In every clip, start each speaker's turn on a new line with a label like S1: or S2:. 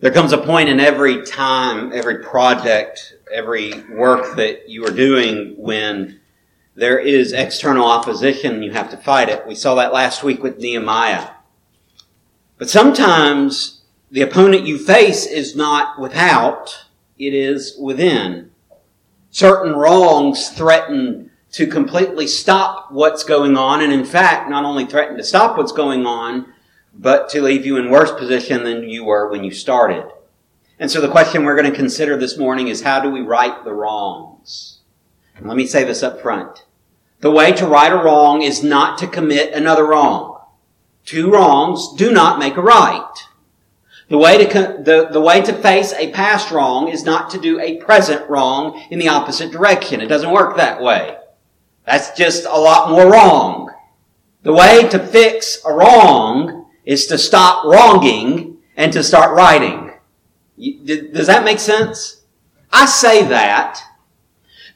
S1: There comes a point in every time, every project, every work that you are doing when there is external opposition you have to fight it. We saw that last week with Nehemiah. But sometimes the opponent you face is not without, it is within. Certain wrongs threaten to completely stop what's going on, and in fact, not only threaten to stop what's going on, but to leave you in worse position than you were when you started. And so the question we're going to consider this morning is how do we right the wrongs? And let me say this up front. The way to right a wrong is not to commit another wrong. Two wrongs do not make a right. The way to, the, the way to face a past wrong is not to do a present wrong in the opposite direction. It doesn't work that way. That's just a lot more wrong. The way to fix a wrong is to stop wronging and to start righting. Does that make sense? I say that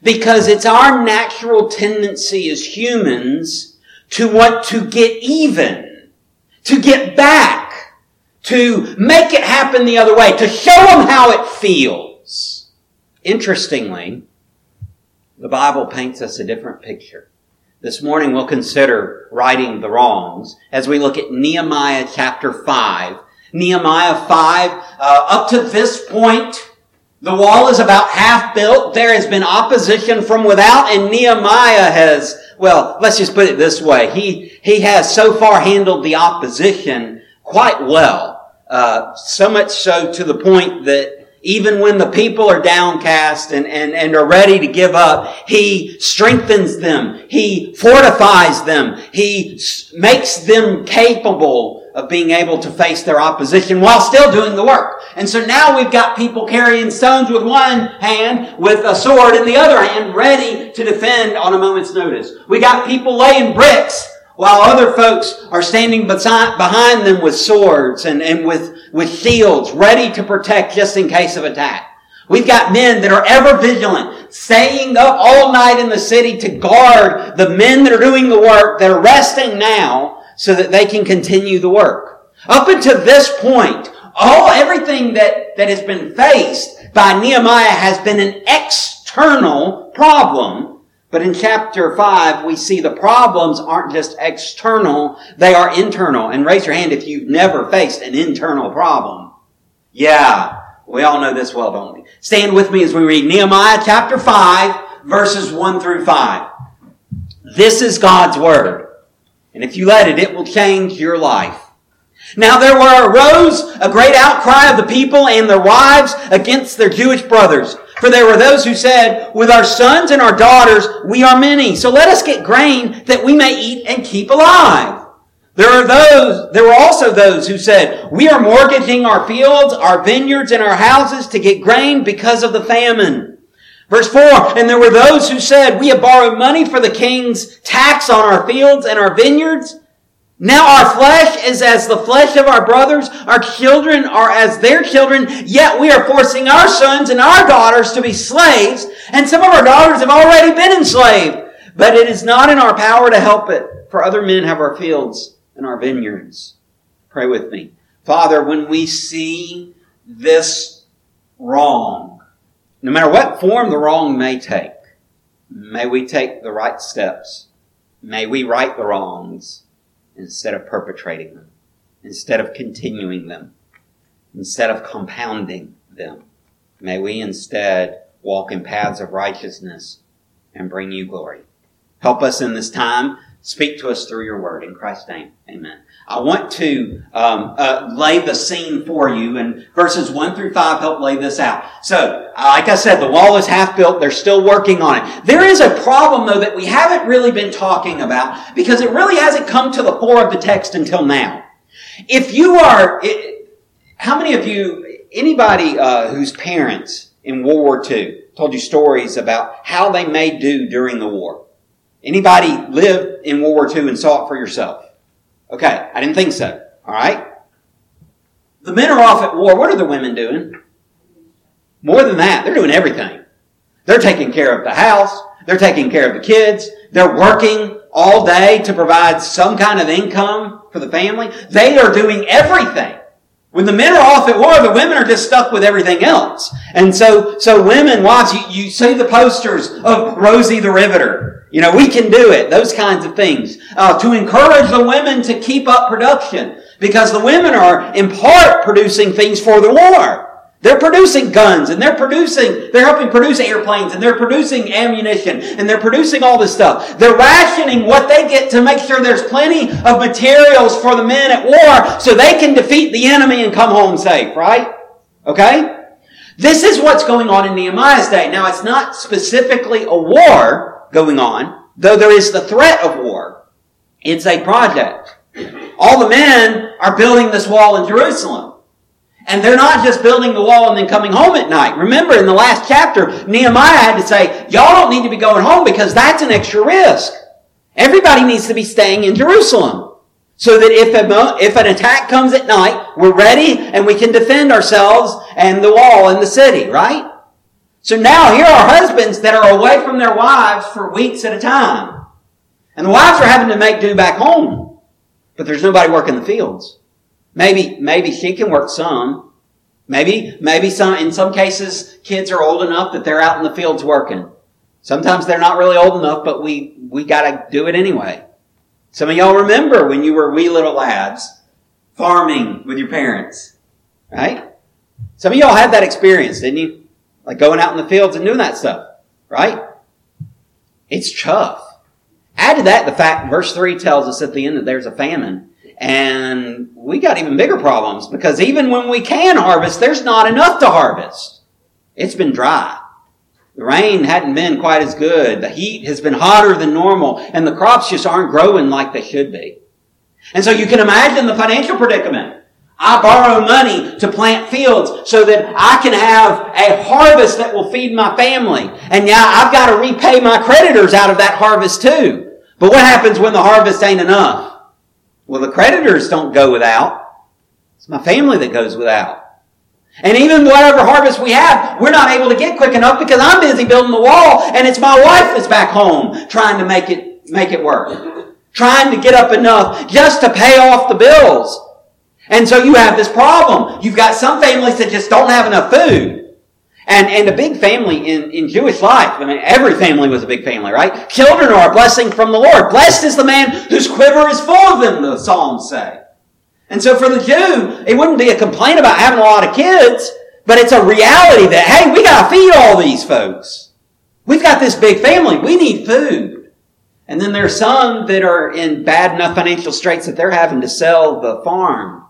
S1: because it's our natural tendency as humans to want to get even, to get back, to make it happen the other way, to show them how it feels. Interestingly, the Bible paints us a different picture. This morning we'll consider righting the wrongs as we look at Nehemiah chapter 5. Nehemiah 5, uh, up to this point, the wall is about half built. There has been opposition from without and Nehemiah has, well, let's just put it this way. He, he has so far handled the opposition quite well. Uh, so much so to the point that even when the people are downcast and, and, and are ready to give up, He strengthens them. He fortifies them. He makes them capable of being able to face their opposition while still doing the work. And so now we've got people carrying stones with one hand, with a sword in the other hand, ready to defend on a moment's notice. We got people laying bricks while other folks are standing beside, behind them with swords and, and with, with shields ready to protect just in case of attack. We've got men that are ever vigilant, staying up all night in the city to guard the men that are doing the work that are resting now so that they can continue the work. Up until this point, all everything that, that has been faced by Nehemiah has been an external problem but in chapter 5, we see the problems aren't just external, they are internal. And raise your hand if you've never faced an internal problem. Yeah, we all know this well, don't we? Stand with me as we read Nehemiah chapter 5, verses 1 through 5. This is God's Word. And if you let it, it will change your life. Now there were arose a great outcry of the people and their wives against their Jewish brothers. For there were those who said, with our sons and our daughters, we are many. So let us get grain that we may eat and keep alive. There are those, there were also those who said, we are mortgaging our fields, our vineyards, and our houses to get grain because of the famine. Verse 4, and there were those who said, we have borrowed money for the king's tax on our fields and our vineyards. Now our flesh is as the flesh of our brothers, our children are as their children, yet we are forcing our sons and our daughters to be slaves, and some of our daughters have already been enslaved. But it is not in our power to help it, for other men have our fields and our vineyards. Pray with me. Father, when we see this wrong, no matter what form the wrong may take, may we take the right steps. May we right the wrongs instead of perpetrating them, instead of continuing them, instead of compounding them. May we instead walk in paths of righteousness and bring you glory. Help us in this time. Speak to us through your word. In Christ's name, amen. I want to um, uh, lay the scene for you, and verses 1 through 5 help lay this out. So, like I said, the wall is half built. They're still working on it. There is a problem, though, that we haven't really been talking about because it really hasn't come to the fore of the text until now. If you are, it, how many of you, anybody uh, whose parents in World War II told you stories about how they made do during the war? Anybody lived in World War II and saw it for yourself? Okay, I didn't think so. All right? The men are off at war. What are the women doing? More than that, they're doing everything. They're taking care of the house. They're taking care of the kids. They're working all day to provide some kind of income for the family. They are doing everything. When the men are off at war, the women are just stuck with everything else. And so, so women, wives, you, you see the posters of Rosie the Riveter. You know, we can do it. Those kinds of things. Uh, to encourage the women to keep up production. Because the women are, in part, producing things for the war. They're producing guns and they're producing, they're helping produce airplanes and they're producing ammunition and they're producing all this stuff. They're rationing what they get to make sure there's plenty of materials for the men at war so they can defeat the enemy and come home safe, right? Okay? This is what's going on in Nehemiah's day. Now it's not specifically a war going on, though there is the threat of war. It's a project. All the men are building this wall in Jerusalem. And they're not just building the wall and then coming home at night. Remember in the last chapter, Nehemiah had to say, y'all don't need to be going home because that's an extra risk. Everybody needs to be staying in Jerusalem. So that if, a, if an attack comes at night, we're ready and we can defend ourselves and the wall and the city, right? So now here are husbands that are away from their wives for weeks at a time. And the wives are having to make do back home. But there's nobody working the fields. Maybe, maybe she can work some. Maybe, maybe some, in some cases, kids are old enough that they're out in the fields working. Sometimes they're not really old enough, but we, we gotta do it anyway. Some of y'all remember when you were wee little lads farming with your parents, right? Some of y'all had that experience, didn't you? Like going out in the fields and doing that stuff, right? It's tough. Add to that the fact, verse 3 tells us at the end that there's a famine. And we got even bigger problems because even when we can harvest, there's not enough to harvest. It's been dry. The rain hadn't been quite as good. The heat has been hotter than normal and the crops just aren't growing like they should be. And so you can imagine the financial predicament. I borrow money to plant fields so that I can have a harvest that will feed my family. And yeah, I've got to repay my creditors out of that harvest too. But what happens when the harvest ain't enough? Well, the creditors don't go without. It's my family that goes without. And even whatever harvest we have, we're not able to get quick enough because I'm busy building the wall and it's my wife that's back home trying to make it, make it work. Trying to get up enough just to pay off the bills. And so you have this problem. You've got some families that just don't have enough food. And, and a big family in, in Jewish life, I mean, every family was a big family, right? Children are a blessing from the Lord. Blessed is the man whose quiver is full of them, the Psalms say. And so for the Jew, it wouldn't be a complaint about having a lot of kids, but it's a reality that, hey, we gotta feed all these folks. We've got this big family. We need food. And then there's some that are in bad enough financial straits that they're having to sell the farm.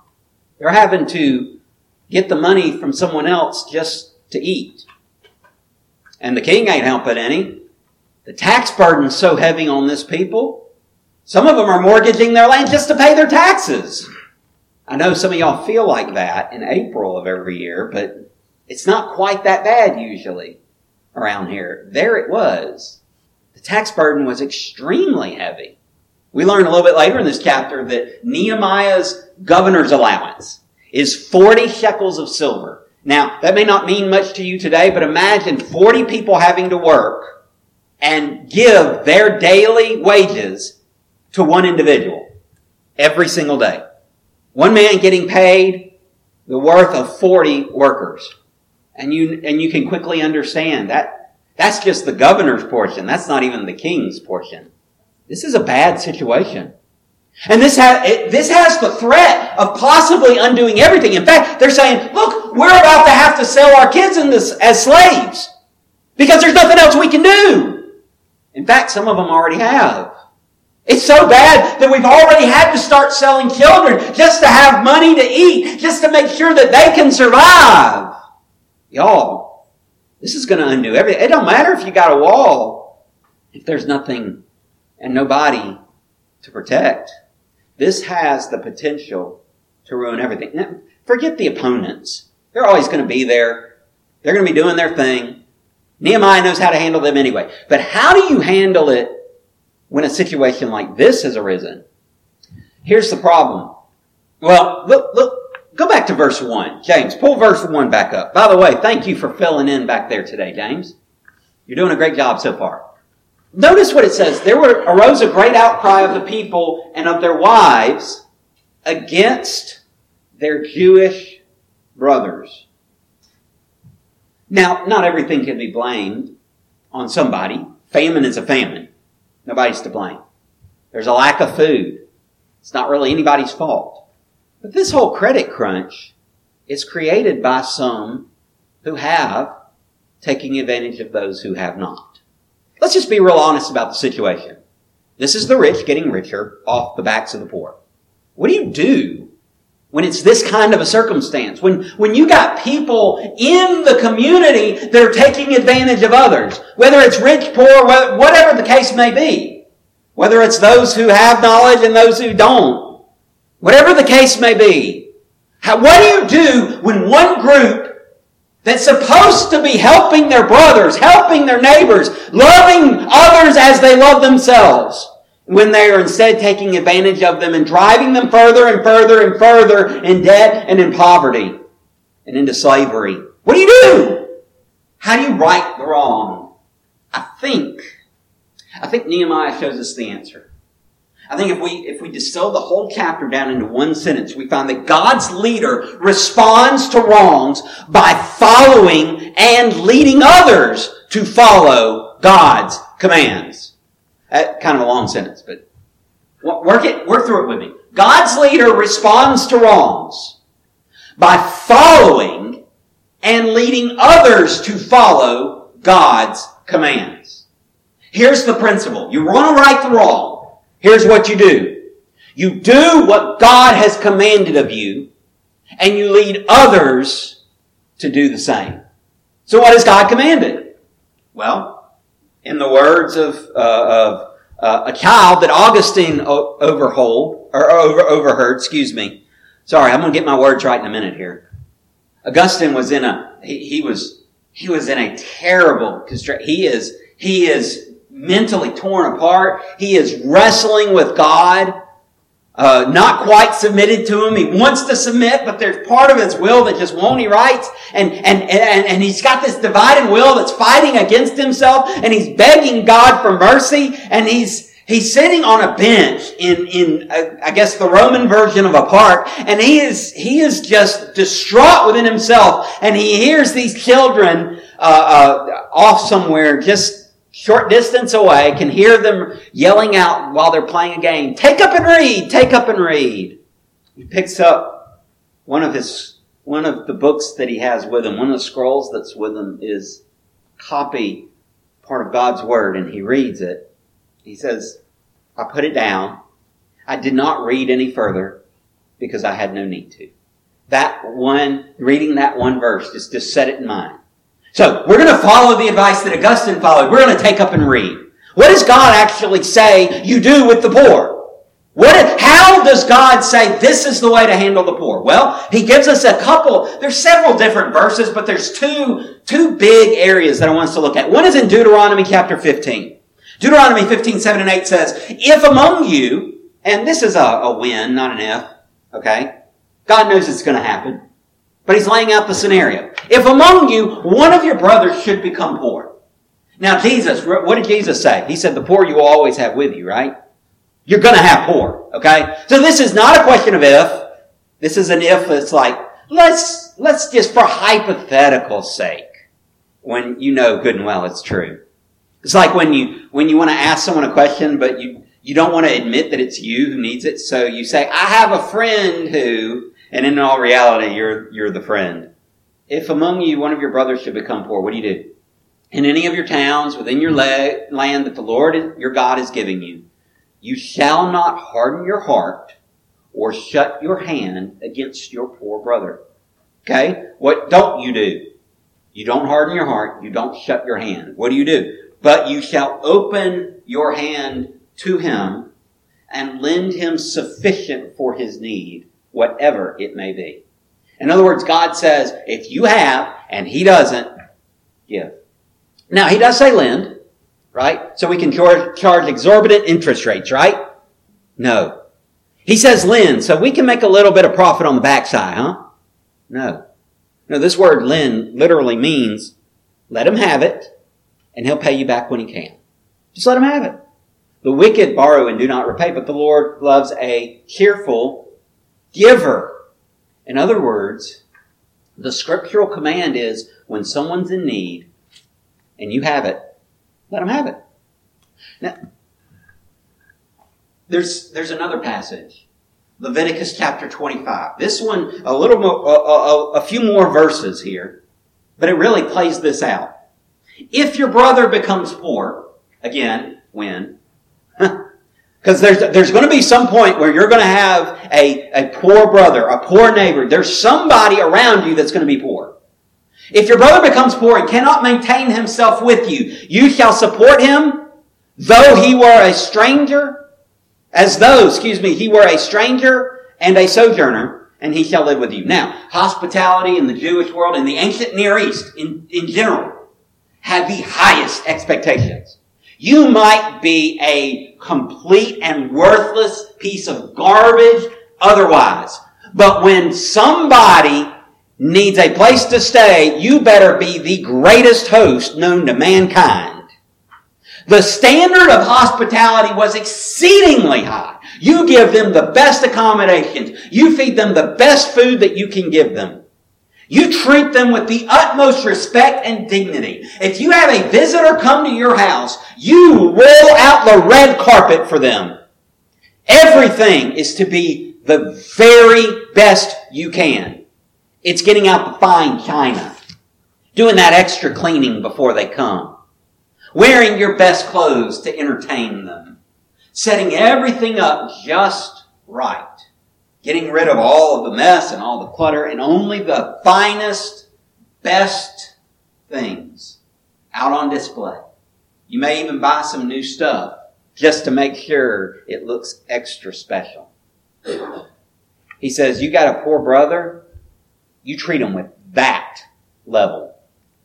S1: They're having to get the money from someone else just to eat. And the king ain't helping any. The tax burden's so heavy on this people. Some of them are mortgaging their land just to pay their taxes. I know some of y'all feel like that in April of every year, but it's not quite that bad usually around here. There it was. The tax burden was extremely heavy. We learn a little bit later in this chapter that Nehemiah's governor's allowance is 40 shekels of silver. Now, that may not mean much to you today, but imagine 40 people having to work and give their daily wages to one individual every single day. One man getting paid the worth of 40 workers. And you, and you can quickly understand that that's just the governor's portion. That's not even the king's portion. This is a bad situation. And this has, this has the threat of possibly undoing everything. In fact, they're saying, look, we're about to have to sell our kids in this as slaves because there's nothing else we can do. In fact, some of them already have. It's so bad that we've already had to start selling children just to have money to eat, just to make sure that they can survive. Y'all, this is going to undo everything. It don't matter if you got a wall if there's nothing and nobody to protect. This has the potential to ruin everything. Now, forget the opponents. They're always going to be there. They're going to be doing their thing. Nehemiah knows how to handle them anyway. But how do you handle it when a situation like this has arisen? Here's the problem. Well, look, look, go back to verse 1. James, pull verse 1 back up. By the way, thank you for filling in back there today, James. You're doing a great job so far. Notice what it says. There were, arose a great outcry of the people and of their wives against their Jewish brothers. Now, not everything can be blamed on somebody. Famine is a famine. Nobody's to blame. There's a lack of food. It's not really anybody's fault. But this whole credit crunch is created by some who have taking advantage of those who have not. Let's just be real honest about the situation. This is the rich getting richer off the backs of the poor. What do you do when it's this kind of a circumstance? When, when you got people in the community that are taking advantage of others, whether it's rich, poor, whatever the case may be, whether it's those who have knowledge and those who don't, whatever the case may be, how, what do you do when one group that's supposed to be helping their brothers, helping their neighbors, loving others as they love themselves, when they are instead taking advantage of them and driving them further and further and further in debt and in poverty and into slavery. What do you do? How do you right the wrong? I think, I think Nehemiah shows us the answer. I think if we, if we distill the whole chapter down into one sentence, we find that God's leader responds to wrongs by following and leading others to follow God's commands. That kind of a long sentence, but work it, work through it with me. God's leader responds to wrongs by following and leading others to follow God's commands. Here's the principle. You want to right the wrong. Here's what you do. You do what God has commanded of you, and you lead others to do the same. So what has God commanded? Well, in the words of, uh, of uh, a child that Augustine overhold, or over, overheard, excuse me. Sorry, I'm going to get my words right in a minute here. Augustine was in a, he, he was, he was in a terrible constraint. He is, he is mentally torn apart. He is wrestling with God, uh, not quite submitted to him. He wants to submit, but there's part of his will that just won't he writes. And, and, and, and he's got this divided will that's fighting against himself and he's begging God for mercy and he's, He's sitting on a bench in, in, uh, I guess the Roman version of a park, and he is, he is just distraught within himself, and he hears these children, uh, uh, off somewhere just short distance away, can hear them yelling out while they're playing a game, take up and read, take up and read. He picks up one of his, one of the books that he has with him, one of the scrolls that's with him is copy part of God's Word and he reads it. He says, I put it down. I did not read any further because I had no need to. That one, reading that one verse, just, just set it in mind. So we're going to follow the advice that Augustine followed. We're going to take up and read. What does God actually say you do with the poor? What, how does God say this is the way to handle the poor? Well, He gives us a couple, there's several different verses, but there's two, two big areas that I want us to look at. One is in Deuteronomy chapter 15. Deuteronomy 15, 7 and 8 says, If among you, and this is a, a when, not an if, okay? God knows it's going to happen. But he's laying out the scenario. If among you one of your brothers should become poor. Now Jesus, what did Jesus say? He said the poor you will always have with you, right? You're gonna have poor, okay? So this is not a question of if. This is an if that's like, let's, let's just for hypothetical sake, when you know good and well it's true. It's like when you, when you want to ask someone a question, but you, you don't want to admit that it's you who needs it. So you say, I have a friend who, and in all reality, you're, you're the friend. If among you one of your brothers should become poor, what do you do? In any of your towns, within your land that the Lord your God is giving you, you shall not harden your heart or shut your hand against your poor brother. Okay? What don't you do? You don't harden your heart. You don't shut your hand. What do you do? But you shall open your hand to him and lend him sufficient for his need whatever it may be. In other words, God says, if you have and he doesn't, give. Now, he does say lend, right? So we can charge, exorbitant interest rates, right? No. He says lend, so we can make a little bit of profit on the backside, huh? No. No, this word lend literally means let him have it and he'll pay you back when he can. Just let him have it. The wicked borrow and do not repay, but the Lord loves a cheerful giver. In other words, The scriptural command is when someone's in need and you have it, let them have it. Now, there's, there's another passage. Leviticus chapter 25. This one, a little more, a, a, a few more verses here, but it really plays this out. If your brother becomes poor, again, when? Because there's, there's going to be some point where you're going to have a, a poor brother, a poor neighbor. There's somebody around you that's going to be poor. If your brother becomes poor and cannot maintain himself with you, you shall support him, though he were a stranger, as though, excuse me, he were a stranger and a sojourner, and he shall live with you. Now, hospitality in the Jewish world, in the ancient Near East, in, in general, had the highest expectations. You might be a complete and worthless piece of garbage otherwise. But when somebody needs a place to stay, you better be the greatest host known to mankind. The standard of hospitality was exceedingly high. You give them the best accommodations. You feed them the best food that you can give them. You treat them with the utmost respect and dignity. If you have a visitor come to your house, you roll out the red carpet for them. Everything is to be the very best you can. It's getting out the fine china. Doing that extra cleaning before they come. Wearing your best clothes to entertain them. Setting everything up just right getting rid of all of the mess and all the clutter and only the finest, best things out on display. You may even buy some new stuff just to make sure it looks extra special. He says, you got a poor brother, you treat him with that level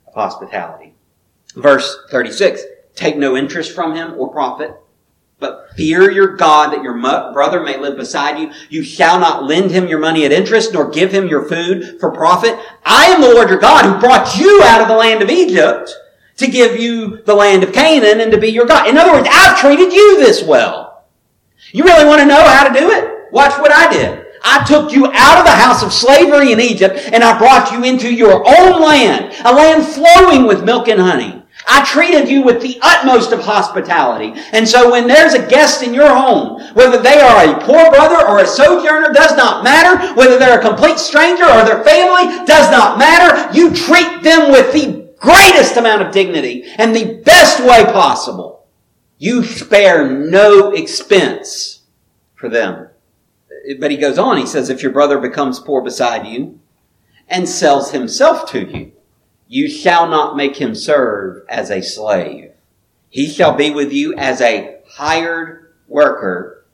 S1: of hospitality. Verse 36, take no interest from him or profit but fear your God that your brother may live beside you. You shall not lend him your money at interest, nor give him your food for profit. I am the Lord your God who brought you out of the land of Egypt to give you the land of Canaan and to be your God. In other words, I've treated you this well. You really want to know how to do it? Watch what I did. I took you out of the house of slavery in Egypt and I brought you into your own land, a land flowing with milk and honey. I treated you with the utmost of hospitality. And so when there's a guest in your home, whether they are a poor brother or a sojourner, does not matter. Whether they're a complete stranger or their family, does not matter. You treat them with the greatest amount of dignity and the best way possible. You spare no expense for them. But he goes on, he says, if your brother becomes poor beside you and sells himself to you, you shall not make him serve as a slave. He shall be with you as a hired worker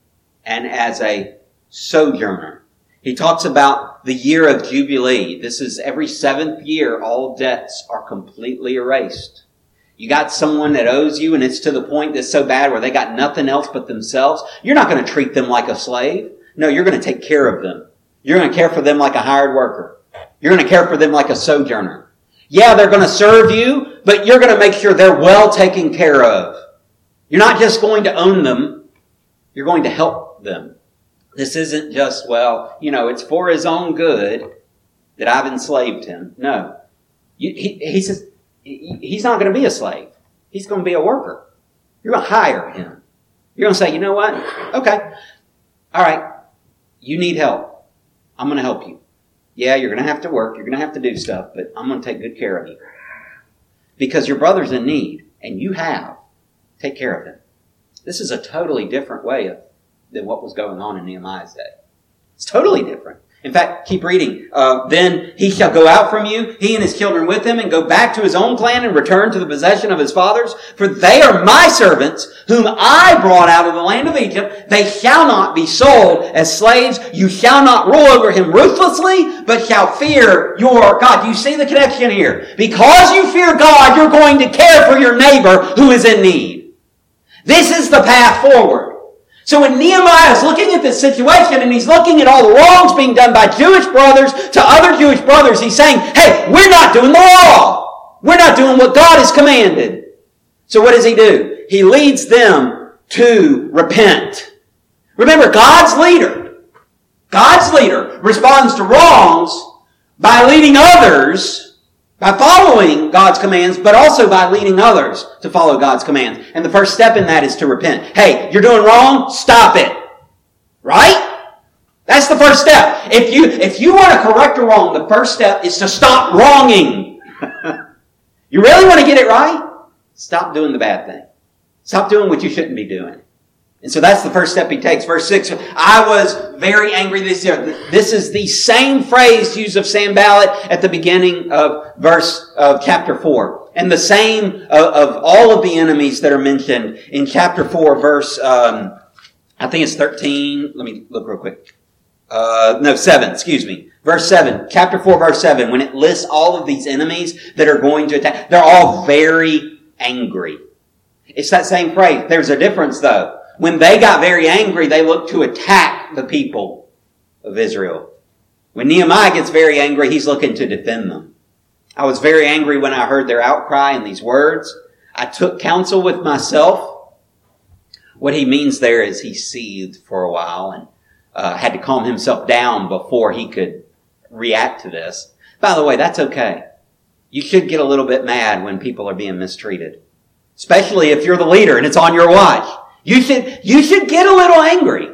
S1: and as a sojourner. He talks about the year of Jubilee. This is every seventh year, all debts are completely erased. You got someone that owes you and it's to the point that's so bad where they got nothing else but themselves. You're not going to treat them like a slave. No, you're going to take care of them. You're going to care for them like a hired worker. You're going to care for them like a sojourner. Yeah, they're going to serve you, but you're going to make sure they're well taken care of. You're not just going to own them, you're going to help them. This isn't just, well, you know, it's for his own good that I've enslaved him. No. he, he says, he's not going to be a slave. He's going to be a worker. You're going to hire him. You're going to say, you know what? Okay. All right. You need help. I'm going to help you. Yeah, you're going to have to work, you're going to have to do stuff, but I'm going to take good care of you. Because your brother's in need, and you have. Take care of him. This is a totally different way of, than what was going on in Nehemiah's day. It's totally different. In fact, keep reading. Uh, then he shall go out from you, he and his children with him, and go back to his own clan and return to the possession of his fathers. For they are my servants, whom I brought out of the land of Egypt. They shall not be sold as slaves. You shall not rule over him ruthlessly, but shall fear your God. Do you see the connection here? Because you fear God, you're going to care for your neighbor who is in need. This is the path forward. So when Nehemiah is looking at this situation and he's looking at all the wrongs being done by Jewish brothers to other Jewish brothers, he's saying, hey, we're not doing the law. We're not doing what God has commanded. So what does he do? He leads them to repent. Remember, God's leader, God's leader responds to wrongs by leading others, by following God's commands, but also by leading others to follow God's commands. And the first step in that is to repent. Hey, you're doing wrong, stop it. Right? That's the first step. If you, if you want to correct a wrong, the first step is to stop wronging. you really want to get it right? Stop doing the bad thing. Stop doing what you shouldn't be doing. And so that's the first step he takes. Verse 6, I was very angry this year. This is the same phrase used of Sanballat at the beginning of verse of chapter 4. And the same of, of all of the enemies that are mentioned in chapter 4, verse, um, I think it's 13. Let me look real quick. Uh, no, 7, excuse me. Verse 7, chapter 4, verse 7, when it lists all of these enemies that are going to attack, they're all very angry. It's that same phrase. There's a difference though. When they got very angry, they looked to attack the people of Israel. When Nehemiah gets very angry, he's looking to defend them. I was very angry when I heard their outcry and these words. I took counsel with myself. What he means there is he seethed for a while and uh, had to calm himself down before he could react to this. By the way, that's okay. You should get a little bit mad when people are being mistreated, especially if you're the leader and it's on your watch. You should, you should get a little angry.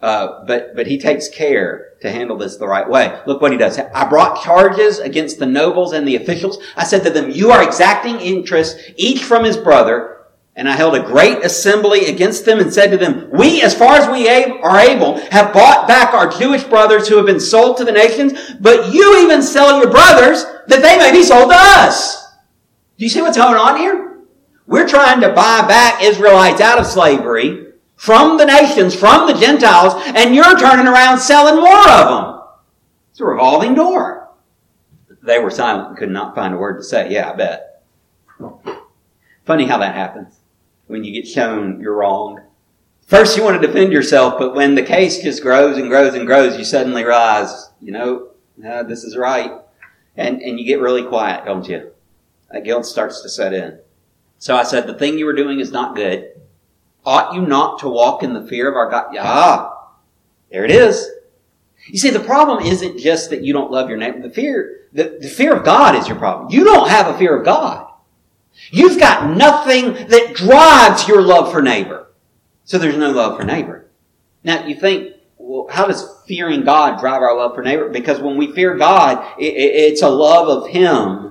S1: Uh, but, but he takes care to handle this the right way. Look what he does. I brought charges against the nobles and the officials. I said to them, you are exacting interest, each from his brother. And I held a great assembly against them and said to them, we, as far as we are able, have bought back our Jewish brothers who have been sold to the nations, but you even sell your brothers that they may be sold to us. Do you see what's going on here? We're trying to buy back Israelites out of slavery from the nations, from the Gentiles, and you're turning around selling more of them. It's a revolving door. They were silent and could not find a word to say. Yeah, I bet. Funny how that happens when you get shown you're wrong. First you want to defend yourself, but when the case just grows and grows and grows, you suddenly realize, you know, uh, this is right. And, and you get really quiet, don't you? That guilt starts to set in. So I said, the thing you were doing is not good. Ought you not to walk in the fear of our God? Ah, there it is. You see, the problem isn't just that you don't love your neighbor. The fear, the, the fear of God is your problem. You don't have a fear of God. You've got nothing that drives your love for neighbor. So there's no love for neighbor. Now you think, well, how does fearing God drive our love for neighbor? Because when we fear God, it, it, it's a love of Him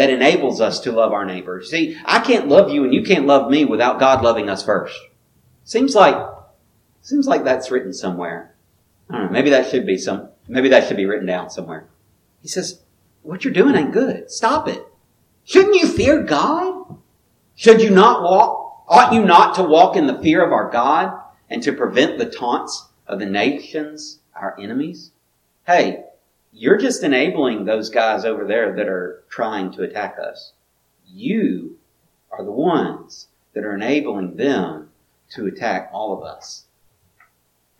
S1: that enables us to love our neighbor. See, I can't love you and you can't love me without God loving us first. Seems like, seems like that's written somewhere. I don't know. Maybe that should be some, maybe that should be written down somewhere. He says, what you're doing ain't good. Stop it. Shouldn't you fear God? Should you not walk, ought you not to walk in the fear of our God and to prevent the taunts of the nations, our enemies? Hey, you're just enabling those guys over there that are trying to attack us. You are the ones that are enabling them to attack all of us.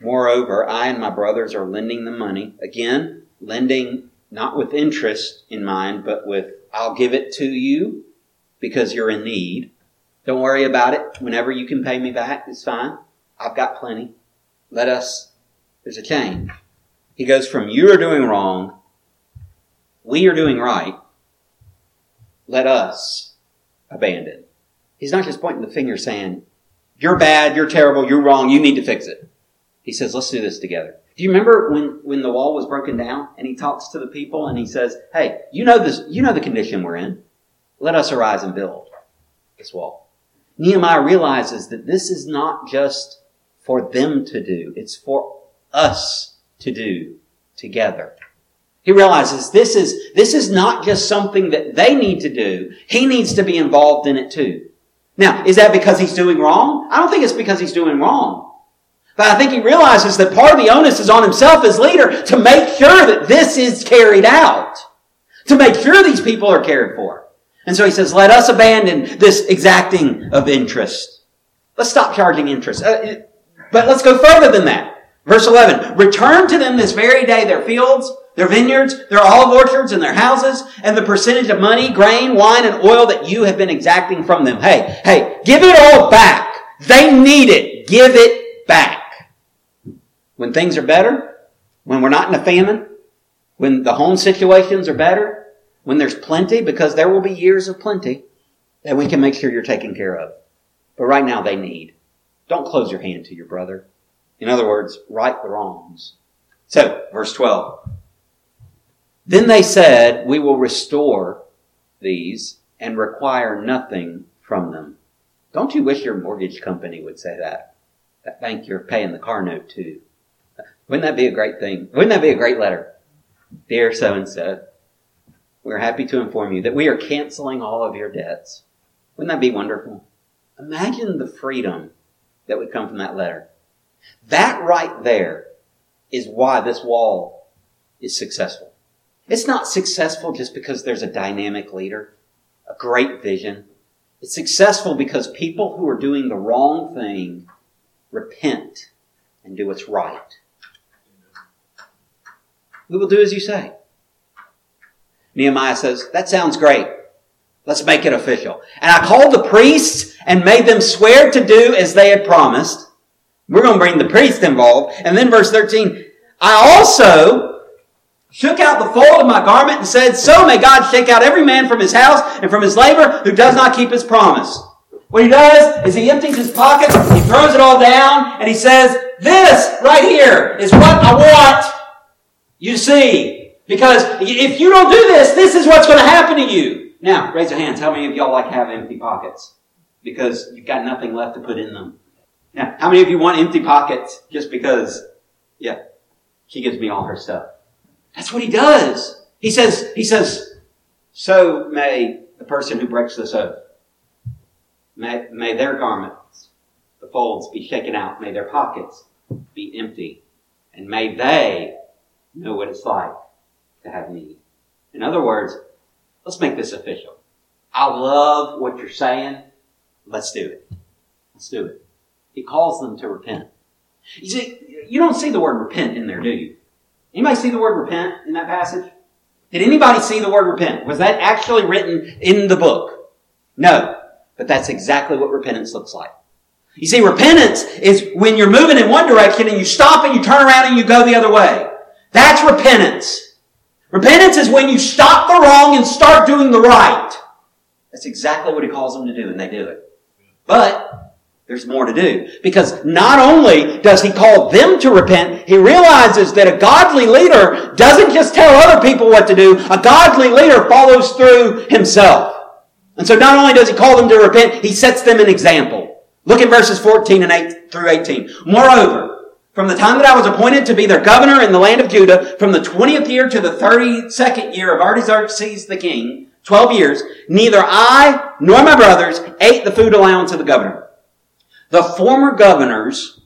S1: Moreover, I and my brothers are lending them money. Again, lending not with interest in mind, but with, I'll give it to you because you're in need. Don't worry about it. Whenever you can pay me back, it's fine. I've got plenty. Let us, there's a change. He goes from you are doing wrong, we are doing right, let us abandon. He's not just pointing the finger saying, you're bad, you're terrible, you're wrong, you need to fix it. He says, let's do this together. Do you remember when, when the wall was broken down and he talks to the people and he says, hey, you know this, you know the condition we're in. Let us arise and build this wall. Nehemiah realizes that this is not just for them to do, it's for us to do together. He realizes this is, this is not just something that they need to do. He needs to be involved in it too. Now, is that because he's doing wrong? I don't think it's because he's doing wrong. But I think he realizes that part of the onus is on himself as leader to make sure that this is carried out. To make sure these people are cared for. And so he says, let us abandon this exacting of interest. Let's stop charging interest. Uh, but let's go further than that. Verse 11, return to them this very day their fields, their vineyards, their olive orchards, and their houses, and the percentage of money, grain, wine, and oil that you have been exacting from them. Hey, hey, give it all back. They need it. Give it back. When things are better, when we're not in a famine, When the home situations are better, when there's plenty, because there will be years of plenty, then we can make sure you're taken care of. But right now they need. Don't close your hand to your brother. In other words, right the wrongs. So, verse 12. Then they said, We will restore these and require nothing from them. Don't you wish your mortgage company would say that? That bank you're paying the car note to. Wouldn't that be a great thing? Wouldn't that be a great letter? Dear so and so, we're happy to inform you that we are canceling all of your debts. Wouldn't that be wonderful? Imagine the freedom that would come from that letter. That right there is why this wall is successful. It's not successful just because there's a dynamic leader, a great vision. It's successful because people who are doing the wrong thing repent and do what's right. We will do as you say. Nehemiah says, that sounds great. Let's make it official. And I called the priests and made them swear to do as they had promised. We're going to bring the priest involved. And then verse 13, I also shook out the fold of my garment and said, So may God shake out every man from his house and from his labor who does not keep his promise. What he does is he empties his pockets, he throws it all down, and he says, This right here is what I want you see. Because if you don't do this, this is what's going to happen to you. Now, raise your hands. How many of y'all like have empty pockets? Because you've got nothing left to put in them. Now, how many of you want empty pockets just because, yeah, she gives me all her stuff? That's what he does. He says, he says, so may the person who breaks this oath, may, may their garments, the folds be shaken out, may their pockets be empty, and may they know what it's like to have need. In other words, let's make this official. I love what you're saying. Let's do it. Let's do it. He calls them to repent. You see, you don't see the word repent in there, do you? Anybody see the word repent in that passage? Did anybody see the word repent? Was that actually written in the book? No. But that's exactly what repentance looks like. You see, repentance is when you're moving in one direction and you stop and you turn around and you go the other way. That's repentance. Repentance is when you stop the wrong and start doing the right. That's exactly what he calls them to do, and they do it. But there's more to do. Because not only does he call them to repent, he realizes that a godly leader doesn't just tell other people what to do, a godly leader follows through himself. And so not only does he call them to repent, he sets them an example. Look at verses 14 and 8 through 18. Moreover, from the time that I was appointed to be their governor in the land of Judah, from the 20th year to the 32nd year of Artaxerxes the king, 12 years, neither I nor my brothers ate the food allowance of the governor. The former governors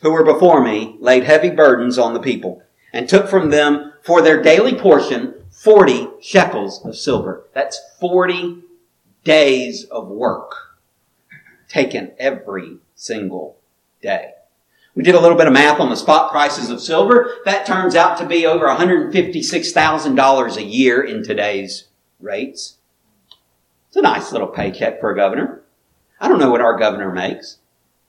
S1: who were before me laid heavy burdens on the people and took from them for their daily portion 40 shekels of silver. That's 40 days of work taken every single day. We did a little bit of math on the spot prices of silver. That turns out to be over $156,000 a year in today's rates. It's a nice little paycheck for a governor. I don't know what our governor makes.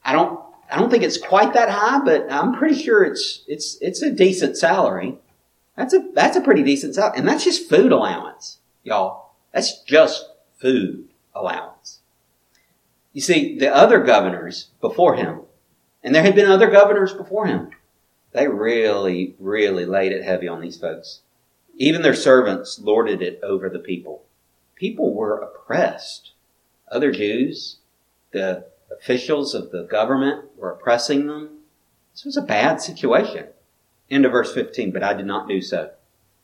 S1: I don't, I don't think it's quite that high, but I'm pretty sure it's, it's, it's a decent salary. That's a, that's a pretty decent salary. And that's just food allowance, y'all. That's just food allowance. You see, the other governors before him, and there had been other governors before him, they really, really laid it heavy on these folks. Even their servants lorded it over the people. People were oppressed. Other Jews, the officials of the government were oppressing them. This was a bad situation. End of verse 15, but I did not do so.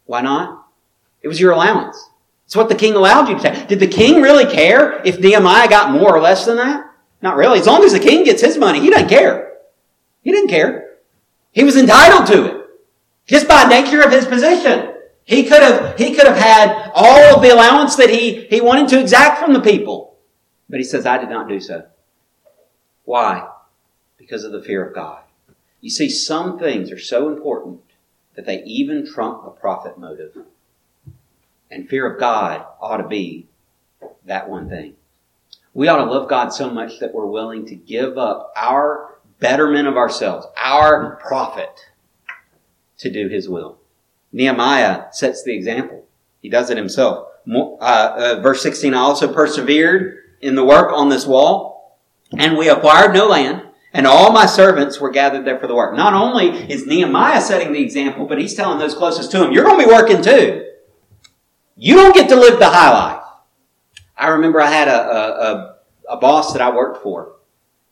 S1: Why not? It was your allowance. It's what the king allowed you to take. Did the king really care if Nehemiah got more or less than that? Not really. As long as the king gets his money, he doesn't care. He didn't care. He was entitled to it. Just by nature of his position. He could have, he could have had all of the allowance that he, he wanted to exact from the people. But he says, I did not do so. Why? Because of the fear of God. You see, some things are so important that they even trump the profit motive. And fear of God ought to be that one thing. We ought to love God so much that we're willing to give up our betterment of ourselves, our profit, to do His will. Nehemiah sets the example. He does it himself. Uh, uh, verse 16, I also persevered in the work on this wall, and we acquired no land, and all my servants were gathered there for the work. Not only is Nehemiah setting the example, but he's telling those closest to him, you're going to be working too. You don't get to live the high life. I remember I had a, a, a, a boss that I worked for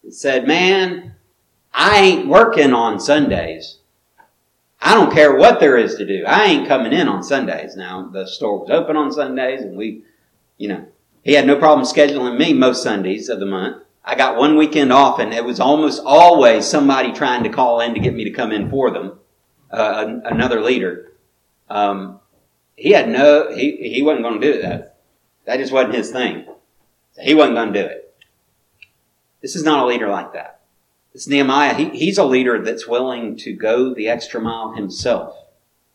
S1: that said, man, I ain't working on Sundays. I don't care what there is to do. I ain't coming in on Sundays. Now, the store was open on Sundays and we, you know, he had no problem scheduling me most Sundays of the month. I got one weekend off and it was almost always somebody trying to call in to get me to come in for them. Uh, another leader. Um, he had no, he, he wasn't going to do that. That just wasn't his thing. He wasn't going to do it. This is not a leader like that. This Nehemiah, he, he's a leader that's willing to go the extra mile himself.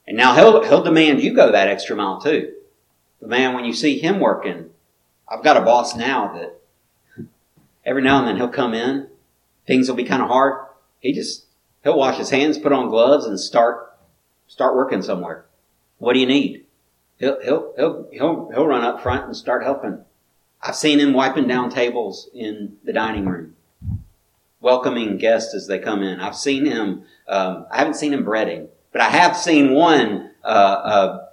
S1: And now he'll, he'll demand you go that extra mile too. But man, when you see him working, I've got a boss now that every now and then he'll come in. Things will be kind of hard. He just, he'll wash his hands, put on gloves and start, start working somewhere. What do you need? He'll, he'll, he'll, he'll, he'll run up front and start helping. I've seen him wiping down tables in the dining room, welcoming guests as they come in. I've seen him, um, I haven't seen him breading, but I have seen one, uh, uh,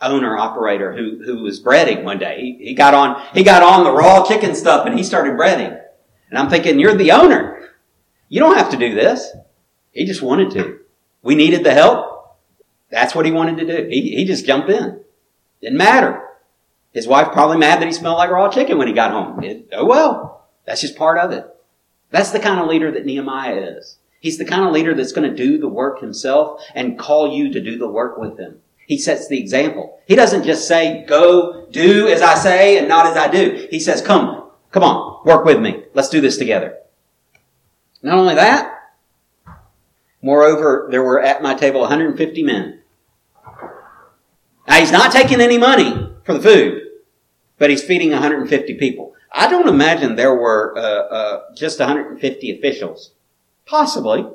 S1: owner operator who who was breading one day. He, he got on he got on the raw chicken stuff and he started breading. And I'm thinking, you're the owner. You don't have to do this. He just wanted to. We needed the help. That's what he wanted to do. He, he just jumped in. Didn't matter. His wife probably mad that he smelled like raw chicken when he got home. It, oh well. That's just part of it. That's the kind of leader that Nehemiah is. He's the kind of leader that's going to do the work himself and call you to do the work with him. He sets the example. He doesn't just say, go do as I say and not as I do. He says, come, come on, work with me. Let's do this together. Not only that, moreover, there were at my table 150 men. Now he's not taking any money for the food, but he's feeding 150 people. I don't imagine there were uh, uh, just 150 officials. Possibly,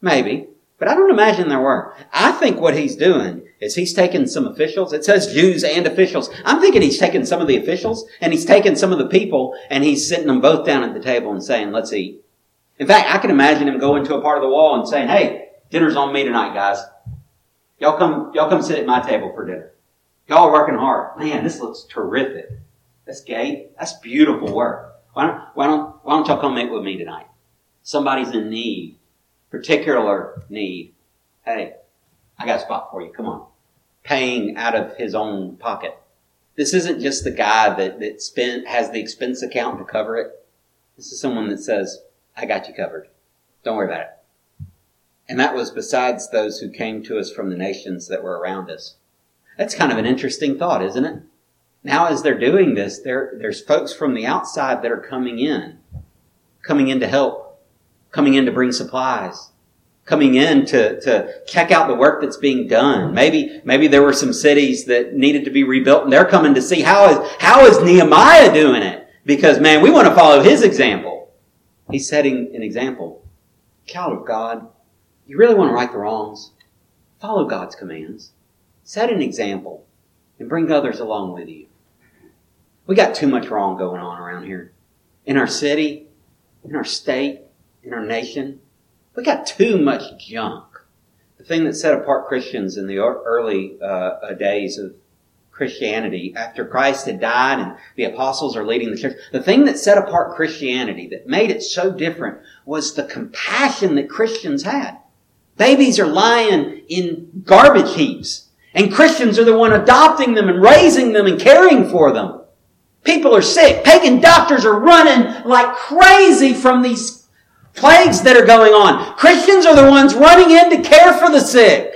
S1: maybe, but I don't imagine there were. I think what he's doing is he's taking some officials. It says Jews and officials. I'm thinking he's taking some of the officials and he's taking some of the people and he's sitting them both down at the table and saying, let's eat. In fact, I can imagine him going to a part of the wall and saying, hey, dinner's on me tonight, guys. Y'all come, y'all come sit at my table for dinner. Y'all working hard. Man, this looks terrific. That's gay. That's beautiful work. Why don't, why don't, why don't y'all come meet with me tonight? Somebody's in need particular need. Hey, I got a spot for you. Come on. Paying out of his own pocket. This isn't just the guy that, that spent, has the expense account to cover it. This is someone that says, I got you covered. Don't worry about it. And that was besides those who came to us from the nations that were around us. That's kind of an interesting thought, isn't it? Now as they're doing this, there, there's folks from the outside that are coming in, coming in to help coming in to bring supplies, coming in to, to check out the work that's being done. Maybe, maybe there were some cities that needed to be rebuilt and they're coming to see how is, how is Nehemiah doing it? Because man, we want to follow his example. He's setting an example. Child of God, you really want to right the wrongs? Follow God's commands. Set an example and bring others along with you. We got too much wrong going on around here. In our city, in our state, in our nation. We got too much junk. The thing that set apart Christians in the early uh, days of Christianity, after Christ had died and the apostles are leading the church, the thing that set apart Christianity, that made it so different, was the compassion that Christians had. Babies are lying in garbage heaps, and Christians are the one adopting them and raising them and caring for them. People are sick. Pagan doctors are running like crazy from these plagues that are going on. Christians are the ones running in to care for the sick.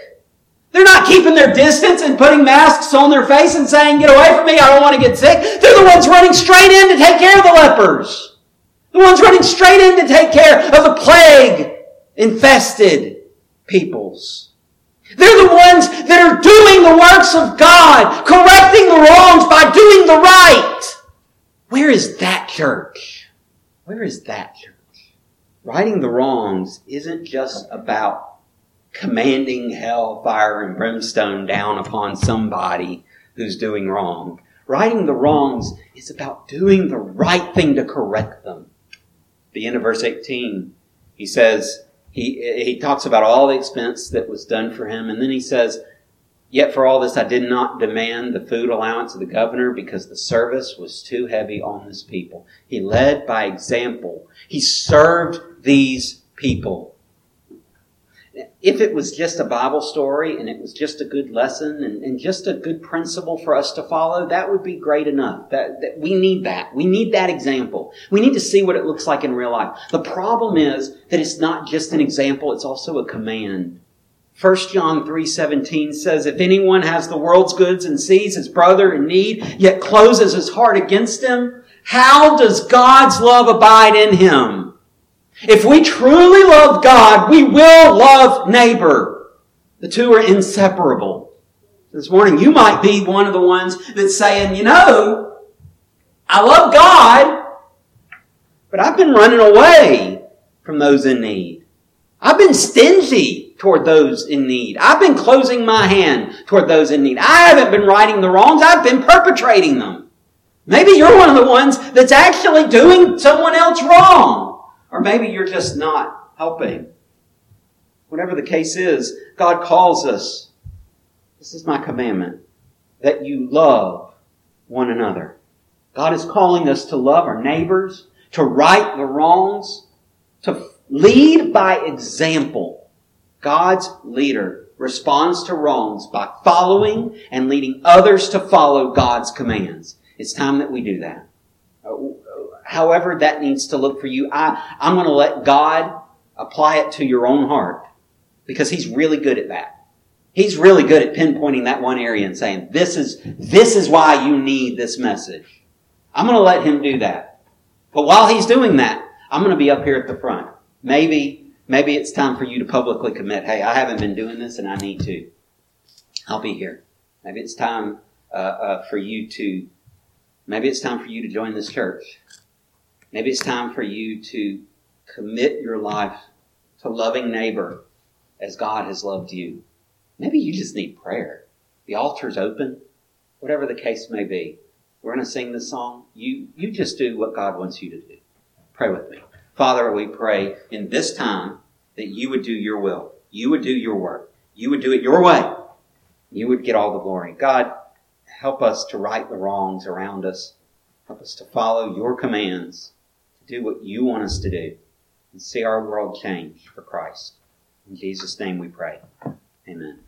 S1: They're not keeping their distance and putting masks on their face and saying, get away from me, I don't want to get sick. They're the ones running straight in to take care of the lepers. The ones running straight in to take care of the plague infested peoples. They're the ones that are doing the works of God, correcting the wrongs by doing the right. Where is that church? Where is that church? Righting the wrongs isn't just about commanding hell, fire, and brimstone down upon somebody who's doing wrong. Righting the wrongs is about doing the right thing to correct them. the end of verse 18, he says, he, he talks about all the expense that was done for him, and then he says, Yet for all this I did not demand the food allowance of the governor because the service was too heavy on this people. He led by example. He served these people if it was just a Bible story and it was just a good lesson and, and, just a good principle for us to follow, that would be great enough. That, that, we need that. We need that example. We need to see what it looks like in real life. The problem is that it's not just an example, it's also a command. 1 John 3:17 says if anyone has the world's goods and sees his brother in need yet closes his heart against him, how does God's love abide in him? If we truly love God, we will love neighbor. The two are inseparable. This morning, you might be one of the ones that's saying, you know, I love God, but I've been running away from those in need. I've been stingy toward those in need. I've been closing my hand toward those in need. I haven't been righting the wrongs. I've been perpetrating them. Maybe you're one of the ones that's actually doing someone else wrong. Or maybe you're just not helping. Whatever the case is, God calls us. This is my commandment that you love one another. God is calling us to love our neighbors, to right the wrongs, to lead by example. God's leader responds to wrongs by following and leading others to follow God's commands. It's time that we do that uh, however that needs to look for you, I, I'm going to let God apply it to your own heart because He's really good at that. He's really good at pinpointing that one area and saying, this is, this is why you need this message. I'm going to let Him do that. But while He's doing that, I'm going to be up here at the front. Maybe, maybe it's time for you to publicly commit, hey, I haven't been doing this and I need to. I'll be here. Maybe it's time uh, uh, for you to, maybe it's time for you to join this church. Maybe it's time for you to commit your life to loving neighbor as God has loved you. Maybe you just need prayer. The altar's open, whatever the case may be. We're going to sing this song. You, you just do what God wants you to do. Pray with me. Father, we pray in this time that you would do your will. You would do your work. You would do it your way. You would get all the glory. God, help us to right the wrongs around us. Help us to follow your commands to do what you want us to do and see our world change for Christ. In Jesus' name we pray. Amen.